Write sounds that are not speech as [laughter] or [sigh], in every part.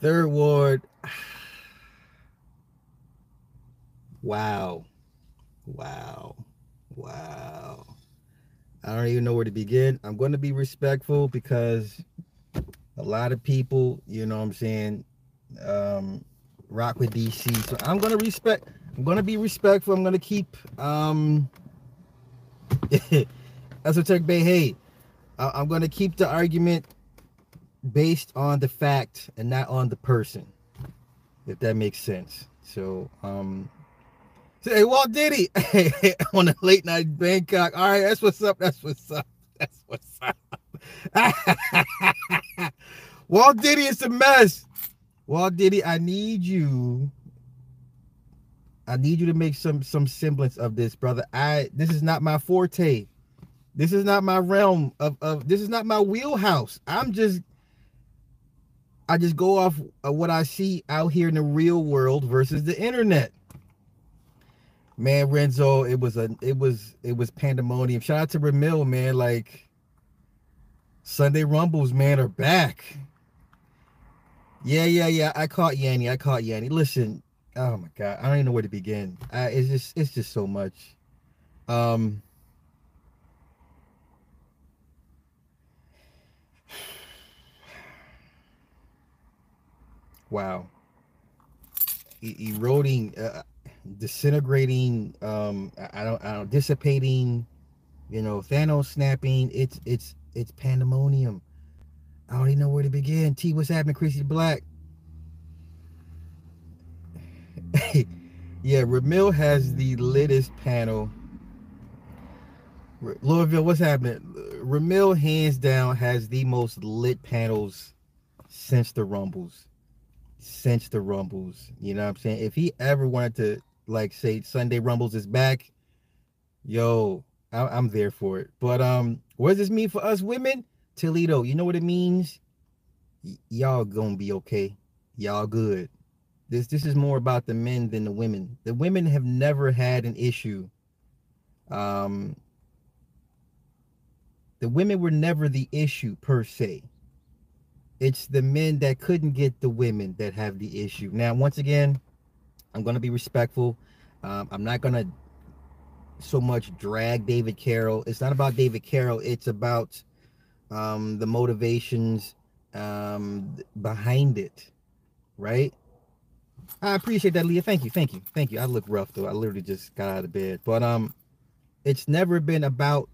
Third ward. [sighs] Wow. Wow. Wow. I don't even know where to begin. I'm going to be respectful because a lot of people, you know what I'm saying, um, rock with DC. So I'm going to respect, I'm going to be respectful. I'm going to keep, um, [laughs] Esoteric Bay, hey, I'm going to keep the argument based on the fact and not on the person, if that makes sense. So, um, Say, Walt Diddy [laughs] on a late night Bangkok. All right, that's what's up. That's what's up. That's what's up. [laughs] Walt Diddy is a mess. Walt Diddy, I need you. I need you to make some some semblance of this, brother. I this is not my forte. This is not my realm of, of this is not my wheelhouse. I'm just I just go off of what I see out here in the real world versus the internet man, Renzo, it was a it was it was pandemonium. Shout out to Ramil, man. Like Sunday Rumbles, man, are back. Yeah, yeah, yeah. I caught Yanni. I caught Yanni. Listen, oh my god, I don't even know where to begin. I, it's just it's just so much. Um Wow. E- eroding uh, disintegrating um i don't i don't dissipating you know thanos snapping. It's it's it's pandemonium. I don't even know where to begin. T what's happening chrissy black? [laughs] Yeah ramil has the latest panel. Louisville what's happening? Ramil hands down has the most lit panels since the rumbles since the rumbles you know what i'm saying if he ever wanted to like say Sunday Rumbles is back, yo, I, am there for it. But um, what does this mean for us women? Toledo, you know what it means? Y- y'all gonna be okay. Y'all good. This this is more about the men than the women. The women have never had an issue. Um, the women were never the issue per se. It's the men that couldn't get the women that have the issue. Now, once again, I'm going to be respectful. Um, I'm not going to so much drag David Carroll. It's not about David Carroll. It's about um, the motivations um, behind it, right? I appreciate that, Leah. Thank you, thank you, thank you. I look rough though. I literally just got out of bed, but um, it's never been about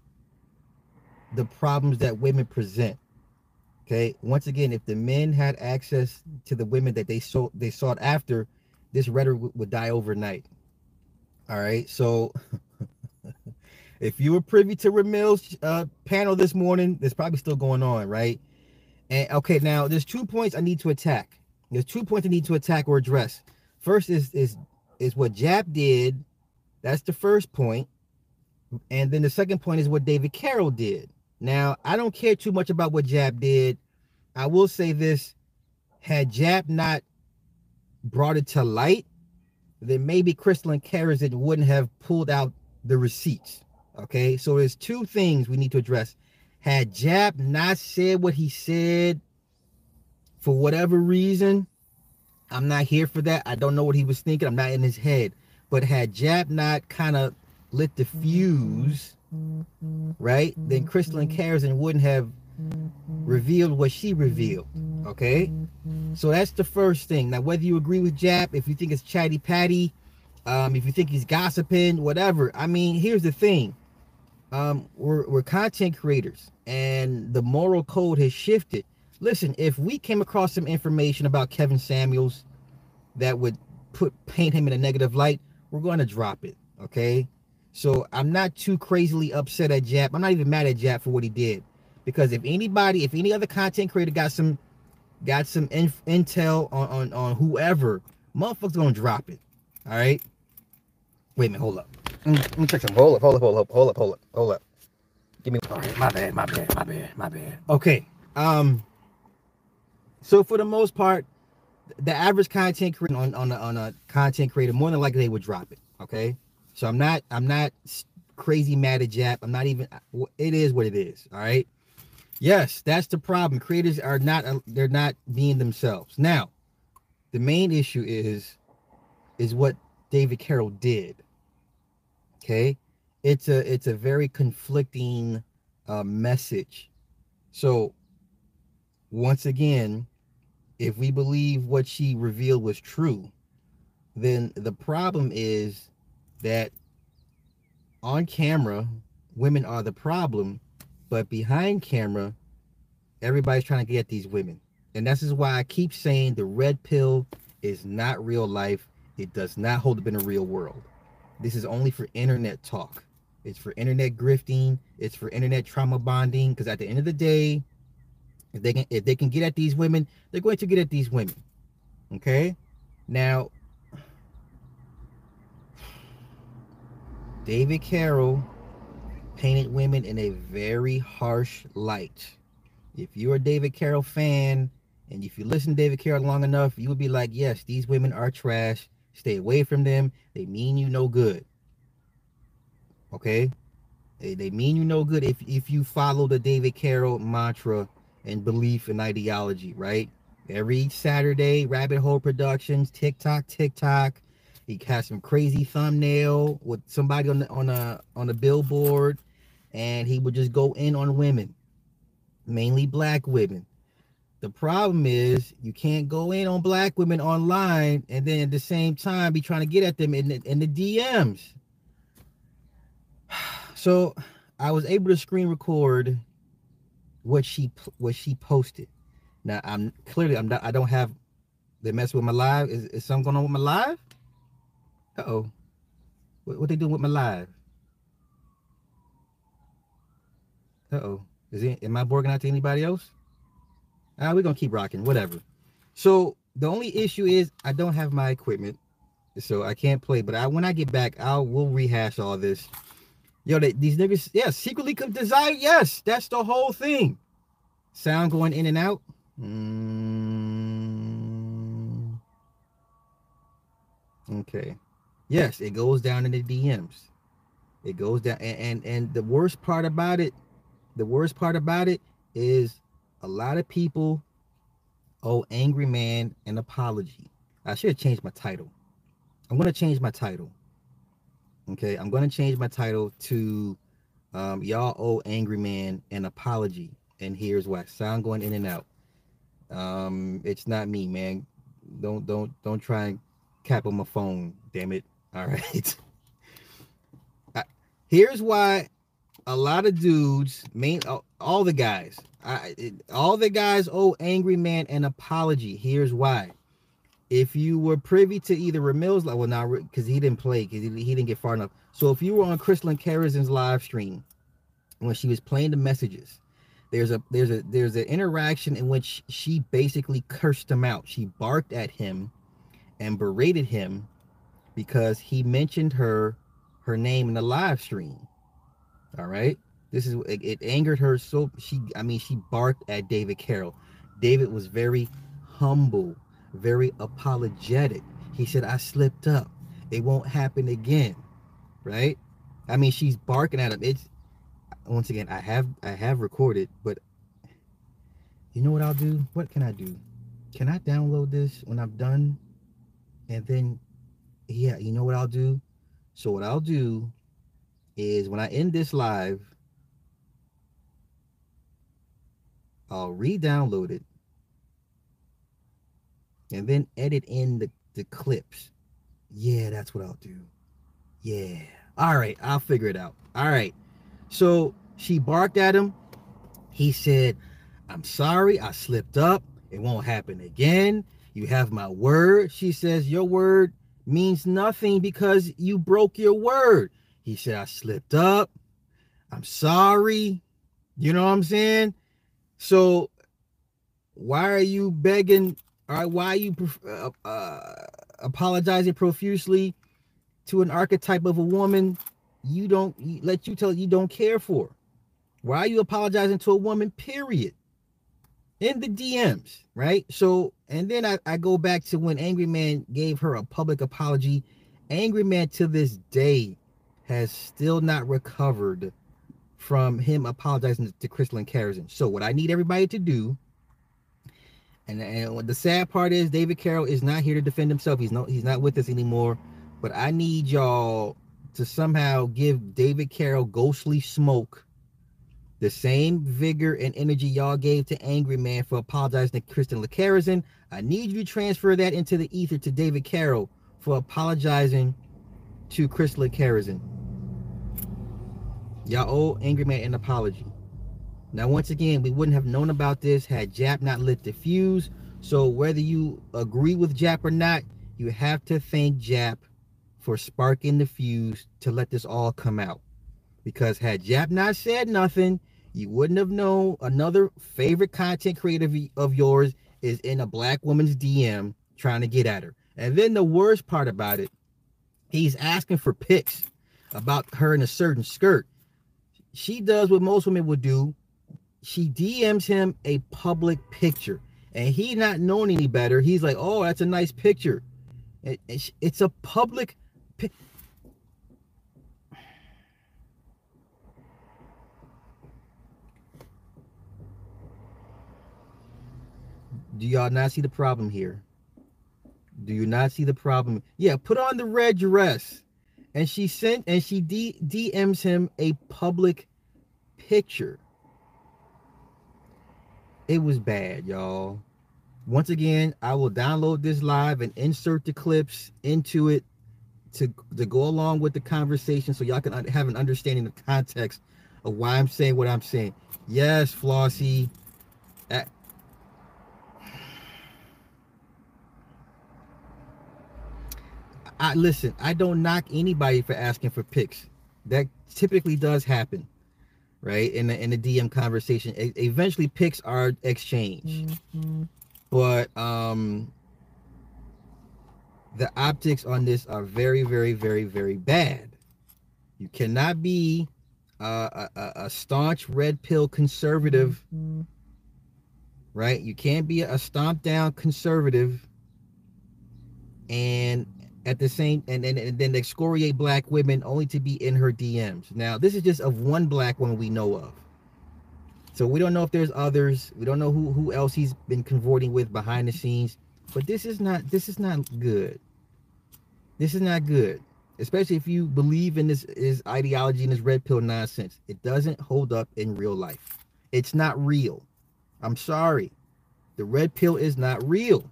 the problems that women present. Okay. Once again, if the men had access to the women that they sought they sought after, this rhetoric would die overnight. All right. So [laughs] if you were privy to Ramil's uh, panel this morning, it's probably still going on, right? And okay, now there's two points I need to attack. There's two points I need to attack or address. First is is is what Jap did. That's the first point. And then the second point is what David Carroll did. Now, I don't care too much about what Jap did. I will say this had Jap not brought it to light, then maybe Crystalline Karazic wouldn't have pulled out the receipts. Okay, so there's two things we need to address. Had Jap not said what he said for whatever reason, I'm not here for that. I don't know what he was thinking. I'm not in his head. But had Jap not kind of lit the fuse, right, then Crystalline Karazic wouldn't have revealed what she revealed. Okay, so that's the first thing. Now, whether you agree with Jap, if you think it's chatty patty, um, if you think he's gossiping, whatever. I mean, here's the thing. Um, we're, we're content creators and the moral code has shifted. Listen, if we came across some information about Kevin Samuels that would put paint him in a negative light, we're going to drop it. Okay. So I'm not too crazily upset at Jap. I'm not even mad at Jap for what he did. Because if anybody, if any other content creator got some got some intel on, on on whoever, motherfuckers gonna drop it. All right. Wait a minute, hold up. Let me check some. Hold up, hold up, hold up, hold up, hold up, hold up. Give me. All right, my bad, my bad, my bad, my bad. Okay. Um. So for the most part, the average content creator on on a, on a content creator more than likely they would drop it. Okay. So I'm not I'm not crazy mad at Jap. I'm not even. It is what it is. All right. Yes, that's the problem. Creators are not they're not being themselves. Now, the main issue is is what David Carroll did. Okay, it's a it's a very conflicting uh, message. So once again, if we believe what she revealed was true, then the problem is that on camera, women are the problem, but behind camera, everybody's trying to get these women. And this is why I keep saying the red pill is not real life. It does not hold up in the real world. This is only for internet talk. It's for internet grifting. It's for internet trauma bonding. Because at the end of the day, if they can if they can get at these women, they're going to get at these women. Okay? Now, David Carroll painted women in a very harsh light. If you're a David Carroll fan, and if you listen to David Carroll long enough, you would be like, yes, these women are trash. Stay away from them. They mean you no good. Okay? They, they mean you no good if, if you follow the David Carroll mantra and belief and ideology, right? Every Saturday, Rabbit Hole Productions, TikTok, TikTok, he has some crazy thumbnail with somebody on the on a on a billboard, and he would just go in on women, mainly black women. The problem is you can't go in on black women online and then at the same time be trying to get at them in the, in the DMs. [sighs] So I was able to screen record what she what she posted. Now I'm clearly I'm not I don't have they mess with my live. Is, is something going on with my live? Uh oh. What, what they doing with my live? Uh oh. Is it am I borging out to anybody else? Ah, we're gonna keep rocking, whatever. So the only issue is I don't have my equipment, so I can't play. But I when I get back, I'll we'll rehash all this. Yo, they, these niggas, yeah, secretly could desire. Yes, that's the whole thing. Sound going in and out. Mm. Okay. Yes, it goes down in the DMs. It goes down, and, and and the worst part about it, the worst part about it is a lot of people owe Angry Man an apology. I should have changed my title. I'm gonna change my title. Okay, I'm gonna change my title to um, y'all owe Angry Man an apology, and here's why. Sound going in and out. Um, it's not me, man. Don't don't don't try and cap on my phone. Damn it. All right. [laughs] here's why a lot of dudes, main all the guys, I, it, all the guys owe Angry Man an apology. Here's why if you were privy to either Ramil's like well not because he didn't play because he, he, didn't get far enough. So if you were on Crystalline Karazin's live stream when she was playing the messages, there's a there's a there's an interaction in which she basically cursed him out. She barked at him and berated him because he mentioned her her name in the live stream. All right. This is it, it angered her so she I mean she barked at David Carroll. David was very humble very apologetic. He said, I slipped up. It won't happen again. Right? I mean, she's barking at him. It's once again, I have I have recorded, but you know what I'll do? What can I do? Can I download this when I'm done? And then yeah, you know what I'll do? So what I'll do is when I end this live, I'll re-download it and then edit in the, the clips. Yeah, that's what I'll do. Yeah. All right, I'll figure it out. All right. So she barked at him. He said, I'm sorry, I slipped up. It won't happen again. You have my word. She says, Your word means nothing because you broke your word. He said, I slipped up. I'm sorry. You know what I'm saying? So why are you begging all right, why are you uh, uh, apologizing profusely to an archetype of a woman you don't let you tell you don't care for? Why are you apologizing to a woman? Period. In the DMs, right? So, and then I, I go back to when Angry Man gave her a public apology. Angry Man to this day has still not recovered from him apologizing to Crystalline Karazin. So, what I need everybody to do And, and the sad part is David Carroll is not here to defend himself. He's not he's not with us anymore. But I need y'all to somehow give David Carroll ghostly smoke the same vigor and energy y'all gave to Angry Man for apologizing to Kristen LeCarazin. I need you to transfer that into the ether to David Carroll for apologizing to Chris LeCarazin. Y'all owe Angry Man an apology. Now, once again, we wouldn't have known about this had Jap not lit the fuse. So whether you agree with Jap or not, you have to thank Jap for sparking the fuse to let this all come out. Because had Jap not said nothing, you wouldn't have known another favorite content creator of yours is in a black woman's DM trying to get at her. And then the worst part about it, he's asking for pics about her in a certain skirt. She does what most women would do. She DMs him a public picture. And he not knowing any better, he's like, oh, that's a nice picture. It's a public Do y'all not see the problem here? Do you not see the problem? Yeah, put on the red dress. And she sent and she D- DMs him a public picture. It was bad, y'all. Once again, I will download this live and insert the clips into it to, to go along with the conversation so y'all can have an understanding of context of why I'm saying what I'm saying. Yes, Flossie. I listen, I don't knock anybody for asking for pics. That typically does happen, right? In the in the DM conversation. eventually pics are exchanged. Mm-hmm. But um the optics on this are very, very, very, very bad. You cannot be uh, a, a, staunch red pill conservative, mm-hmm. right? You can't be a stomp down conservative and at the same and, and, and then excoriate black women only to be in her DMs. Now, this is just of one black woman we know of. So we don't know if there's others. We don't know who, who else he's been convorting with behind the scenes. But this is not this is not good. This is not good. Especially if you believe in this is ideology and this red pill nonsense. It doesn't hold up in real life. It's not real. I'm sorry. The red pill is not real.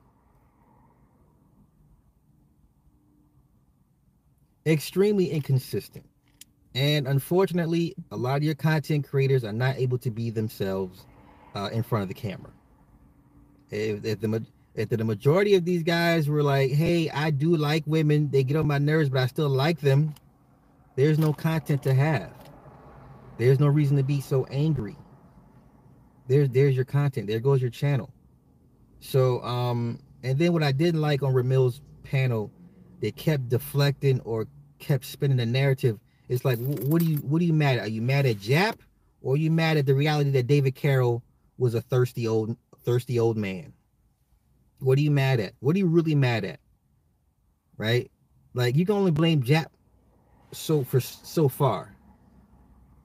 Extremely inconsistent. And unfortunately, a lot of your content creators are not able to be themselves uh, in front of the camera. If, if the if the majority of these guys were like, "Hey, I do like women. They get on my nerves, but I still like them." There's no content to have. There's no reason to be so angry. There's there's your content. There goes your channel. So um, and then what I didn't like on Ramil's panel they kept deflecting or kept spinning the narrative. It's like, what do you what are you mad at? Are you mad at Jap, or are you mad at the reality that David Carroll was a thirsty old thirsty old man? What are you mad at? What are you really mad at? Right? Like you can only blame Jap so for so far.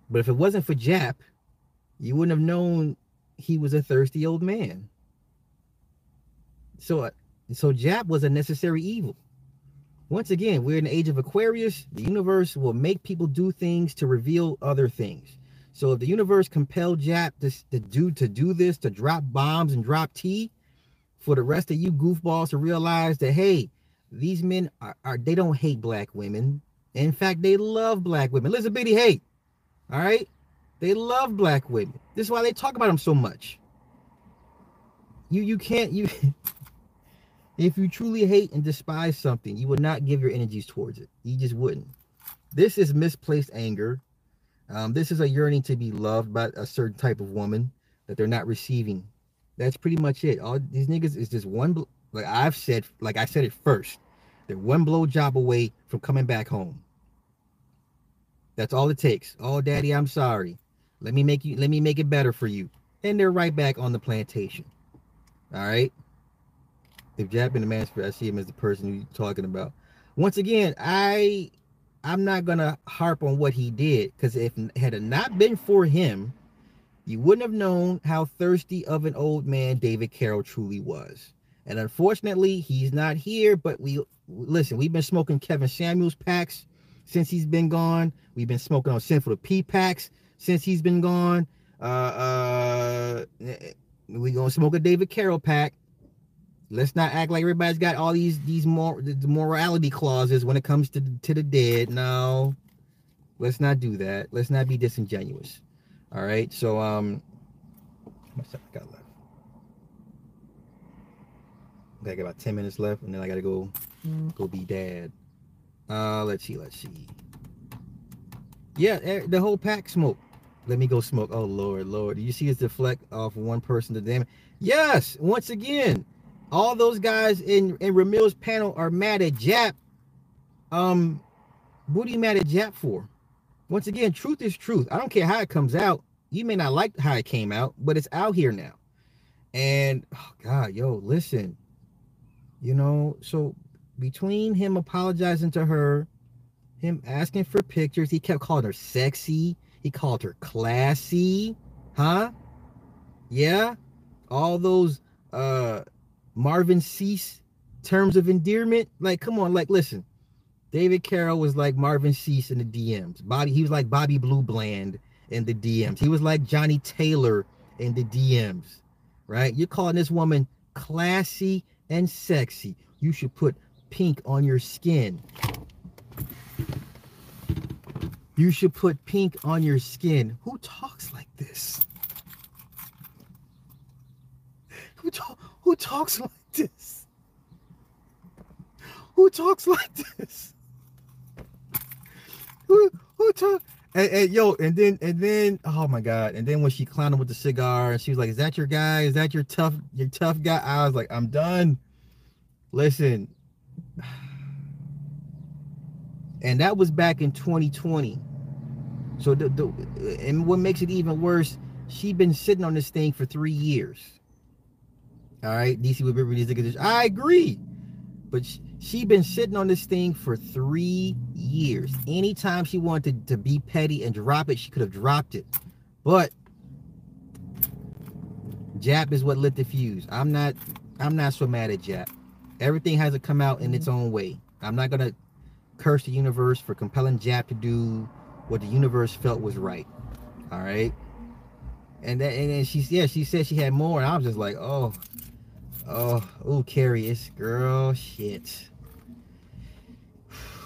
But if it wasn't for Jap, you wouldn't have known he was a thirsty old man. So uh, so Jap was a necessary evil. Once again, we're in the age of Aquarius. The universe will make people do things to reveal other things. So if the universe compelled Jap to, to do to do this, to drop bombs and drop tea, for the rest of you goofballs to realize that hey, these men are, are they don't hate black women. In fact, they love black women. Listen, bitty hate. All right, they love black women. This is why they talk about them so much. You you can't you [laughs] If you truly hate and despise something, you would not give your energies towards it. You just wouldn't. This is misplaced anger. Um, this is a yearning to be loved by a certain type of woman that they're not receiving. That's pretty much it. All these niggas is just one, like I've said, like I said it first. They're one blow job away from coming back home. That's all it takes. Oh, daddy, I'm sorry. Let me make you. Let me make it better for you. And they're right back on the plantation. All right if Jap been the Mansfield, I see him as the person you're talking about. Once again, I I'm not gonna harp on what he did because if had it not been for him, you wouldn't have known how thirsty of an old man David Carroll truly was. And unfortunately, he's not here. But we listen, we've been smoking Kevin Samuels packs since he's been gone. We've been smoking on Sinful P packs since he's been gone. Uh, uh, we gonna smoke a David Carroll pack. Let's not act like everybody's got all these these more the morality clauses when it comes to to the dead. No, let's not do that. Let's not be disingenuous. All right. So um, what's I got left? I got about ten minutes left, and then I gotta go go be dad. Uh, let's see. Let's see. Yeah, eh, the whole pack smoke. Let me go smoke. Oh Lord, Lord. You see us deflect off one person to damn? Yes. Once again, all those guys in in Ramil's panel are mad at Jap. Um, what are you mad at Jap for? Once again, truth is truth. I don't care how it comes out. You may not like how it came out, but it's out here now. And oh God, yo, listen. You know, so between him apologizing to her, him asking for pictures, he kept calling her sexy. He called her classy. Huh? Yeah. All those uh Marvin Sease terms of endearment. Like, come on, like, listen. David Carroll was like Marvin Sease in the DMs. Bobby, he was like Bobby Blue Bland in the DMs. He was like Johnnie Taylor in the DMs, right? You're calling this woman classy and sexy. You should put pink on your skin. You should put pink on your skin. Who talks like this? Who, to- who talks like this? Who talks like this? Who who talk? And, and, yo, and then and then oh my god, and then when she clowned with the cigar, and she was like, "Is that your guy? Is that your tough your tough guy?" I was like, "I'm done." Listen, and that was back in 2020. So the, the and what makes it even worse, she'd been sitting on this thing for three years. All right, DC would be these I agree, but she, she been sitting on this thing for three years. Anytime she wanted to, to be petty and drop it, she could have dropped it. But Jap is what lit the fuse. I'm not I'm not so mad at Jap. Everything has to come out in its own way. I'm not gonna curse the universe for compelling Jap to do what the universe felt was right. All right. And then and then she yeah, she said she had more, and I was just like, oh, oh, oh, it's girl shit.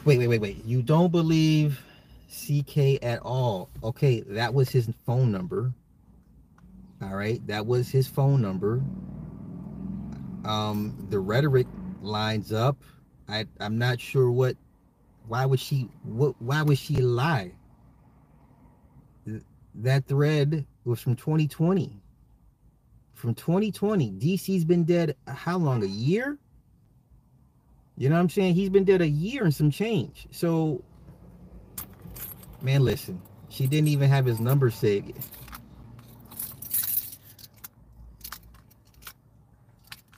Wait, wait, wait, wait. You don't believe CK at all. Okay, that was his phone number. All right, that was his phone number. Um, the rhetoric lines up. I I'm not sure what why would she what why would she lie? That thread was from 2020. From 2020. DC's been dead uh, how long? A year? You know what I'm saying? He's been dead a year and some change. So man, listen. She didn't even have his number saved.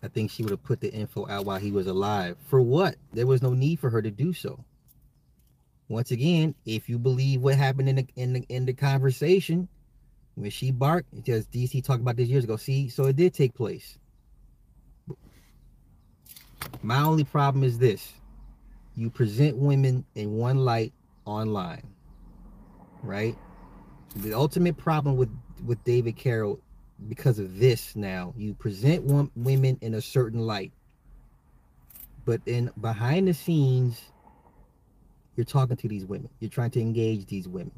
I think she would have put the info out while he was alive. For what? There was no need for her to do so. Once again, if you believe what happened in the in the in the conversation when she barked, because DC talked about this years ago. See, so it did take place. My only problem is this: you present women in one light online, right? The ultimate problem with with David Carroll because of this now you present one, women in a certain light but then behind the scenes you're talking to these women you're trying to engage these women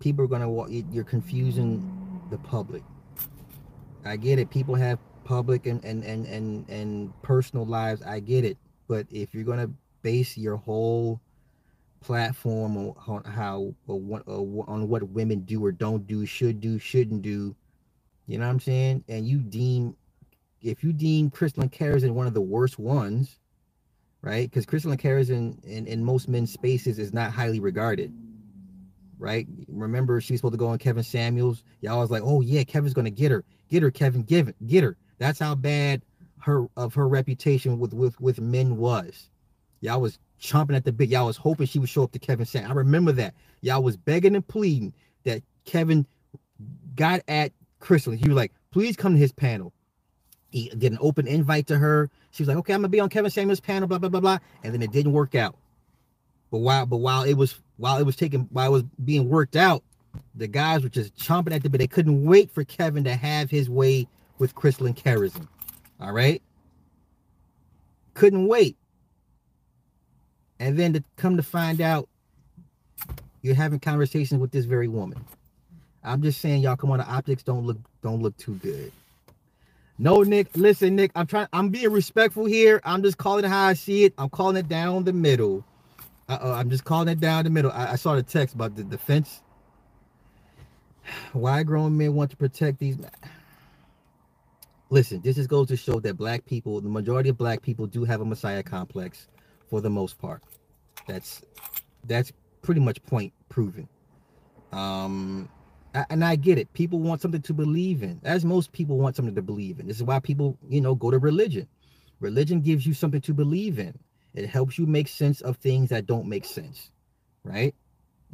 people are going to walk you're confusing the public i get it people have public and and and and, and personal lives i get it but if you're going to base your whole platform on how on what women do or don't do should do shouldn't do you know what I'm saying? And you deem, if you deem Crystalline Karazin one of the worst ones, right? Because Crystalline Karazin in, in most men's spaces is not highly regarded, right? Remember, she's supposed to go on Kevin Samuels. Y'all was like, oh yeah, Kevin's gonna get her, get her, Kevin, give it, get her. That's how bad her of her reputation with with with men was. Y'all was chomping at the bit. Y'all was hoping she would show up to Kevin Sam. I remember that. Y'all was begging and pleading that Kevin got at Crystal. He was like, please come to his panel. He did an open invite to her. She was like, okay, I'm gonna be on Kevin Samuels' panel, blah blah blah blah. And then it didn't work out. But while but while it was while it was taking while it was being worked out, the guys were just chomping at the bit. They couldn't wait for Kevin to have his way with Crystal and Karazin. All right. Couldn't wait. And then to come to find out you're having conversations with this very woman. I'm just saying, y'all come on. The optics don't look don't look too good. No, Nick. Listen, Nick. I'm trying. I'm being respectful here. I'm just calling it how I see it. I'm calling it down the middle. -oh, I'm just calling it down the middle. I, I saw the text about the defense. Why grown men want to protect these? Listen, this just goes to show that black people, the majority of black people, do have a messiah complex, for the most part. That's that's pretty much point proven. Um, and I get it. People want something to believe in, as most people want something to believe in. This is why people, you know, go to religion. Religion gives you something to believe in. It helps you make sense of things that don't make sense, right?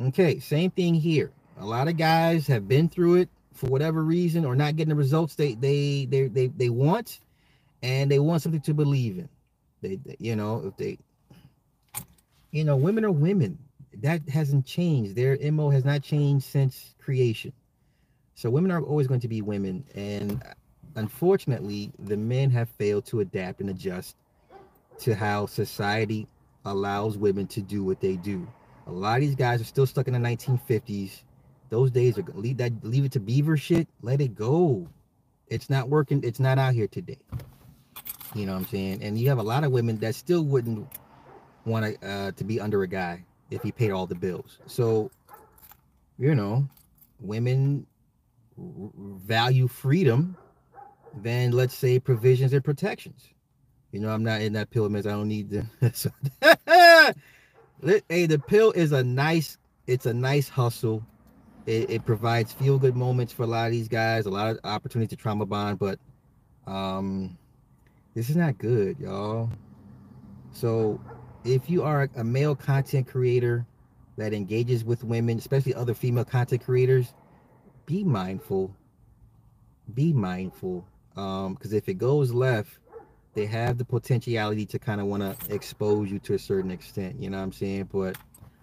Okay, same thing here. A lot of guys have been through it for whatever reason or not getting the results they they they they, they want, and they want something to believe in. They, they you know if they, you know, women are women that hasn't changed. Their MO has not changed since creation. So women are always going to be women. And unfortunately, the men have failed to adapt and adjust to how society allows women to do what they do. A lot of these guys are still stuck in the 1950s. Those days are leave that leave it to beaver shit. Let it go. It's not working. It's not out here today. You know what I'm saying? And you have a lot of women that still wouldn't want to uh, to be under a guy if he paid all the bills. So, you know, women value freedom than let's say provisions and protections. You know, I'm not in that pill mess. I don't need the. [laughs] hey, the pill is a nice. It's a nice hustle. It, it provides feel good moments for a lot of these guys, a lot of opportunity to trauma bond, but um, this is not good, y'all. So if you are a male content creator that engages with women, especially other female content creators, be mindful. Be mindful. Um, because if it goes left, they have the potentiality to kind of want to expose you to a certain extent. You know what I'm saying? But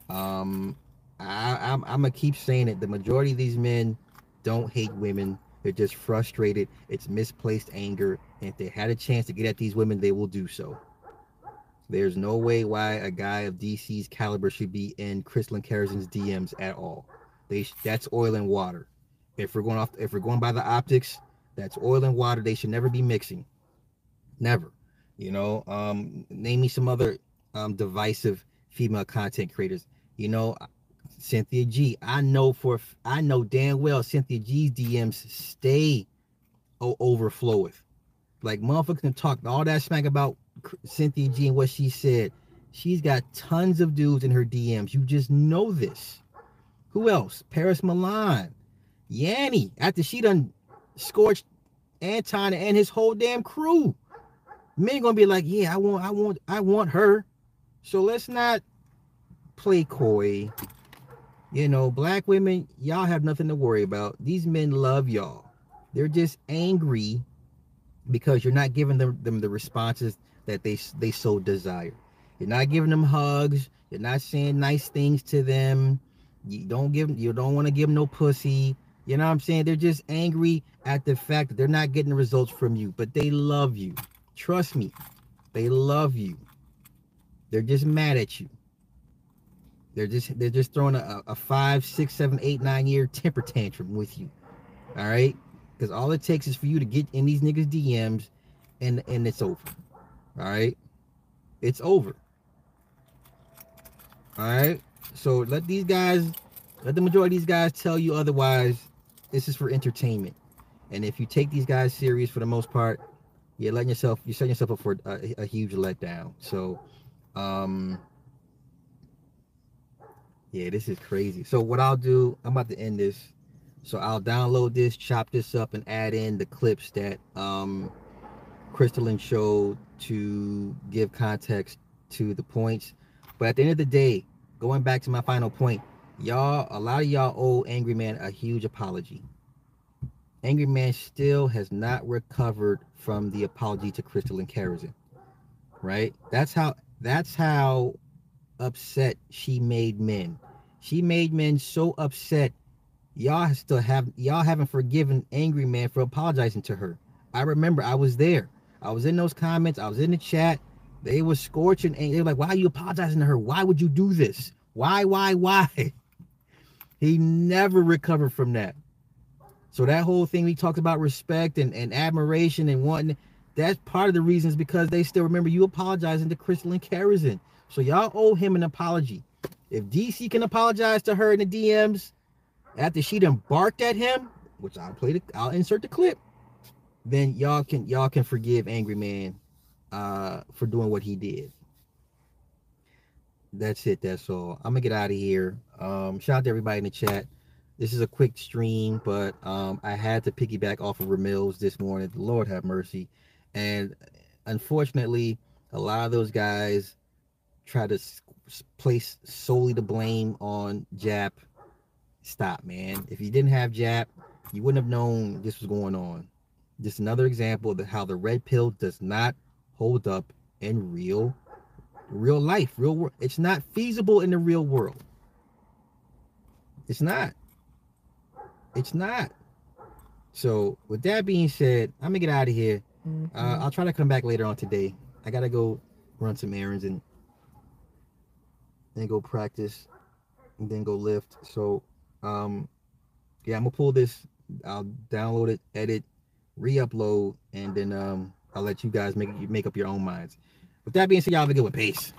um, I, I'm, I'm gonna keep saying it. The majority of these men don't hate women. They're just frustrated. It's misplaced anger. And if they had a chance to get at these women, they will do so. There's no way why a guy of DC's caliber should be in Crystal Karazin's DMs at all. They that's oil and water. If we're going off, if we're going by the optics, that's oil and water. They should never be mixing. Never. You know, um, name me some other um, divisive female content creators. You know, Cynthia G. I know for I know damn well Cynthia G's DMs stay overflow with. Like motherfuckers can talk all that smack about Cynthia G and what she said. She's got tons of dudes in her DMs. You just know this. Who else? Paris Milan. Yanny. After she done scorched Anton and his whole damn crew. Men gonna be like, yeah, I want, I want, I want her. So let's not play coy. You know, black women, y'all have nothing to worry about. These men love y'all. They're just angry because you're not giving them, them the responses that they they so desire. You're not giving them hugs. You're not saying nice things to them. You don't give you don't want to give them no pussy. You know what I'm saying? They're just angry at the fact that they're not getting the results from you, but they love you. Trust me, they love you. They're just mad at you. They're just they're just throwing a, a five, six, seven, eight, nine year temper tantrum with you. All right, because all it takes is for you to get in these niggas DMs, and and it's over. All right. It's over. All right. So let these guys, let the majority of these guys tell you otherwise. This is for entertainment. And if you take these guys serious for the most part, you're letting yourself, you're setting yourself up for a, a huge letdown. So, um, yeah, this is crazy. So what I'll do, I'm about to end this. So I'll download this, chop this up, and add in the clips that um Crystalline showed to give context to the points. But at the end of the day, going back to my final point, y'all, a lot of y'all owe Angry Man a huge apology. Angry Man still has not recovered from the apology to Crystal and Karazhan. Right? That's how that's how upset she made men. She made men so upset. Y'all still have y'all haven't forgiven Angry Man for apologizing to her. I remember I was there. I was in those comments. I was in the chat. They were scorching and they were like, why are you apologizing to her? Why would you do this? Why, why, why? [laughs] He never recovered from that. So that whole thing we talked about respect and, and admiration and wanting that's part of the reasons because they still remember you apologizing to Crystal and Karazhan. So y'all owe him an apology. If DC can apologize to her in the DMs after she done barked at him, which I'll play the I'll insert the clip, then y'all can y'all can forgive Angry Man uh for doing what he did. That's it, that's all. I'm gonna get out of here. Um, shout out to everybody in the chat. This is a quick stream, but um, I had to piggyback off of Ramil's this morning. Lord have mercy. And unfortunately, a lot of those guys try to place solely the blame on Jap. Stop, man. If you didn't have Jap, you wouldn't have known this was going on. Just another example of how the red pill does not hold up in real, real life, real world. It's not feasible in the real world. It's not. It's not. So with that being said, I'm gonna get out of here. Mm-hmm. Uh, I'll try to come back later on today. I gotta go run some errands and then go practice and then go lift. So um yeah, I'm gonna pull this. I'll download it, edit, re-upload, and then um I'll let you guys make make up your own minds. With that being said, y'all have a good one. Peace.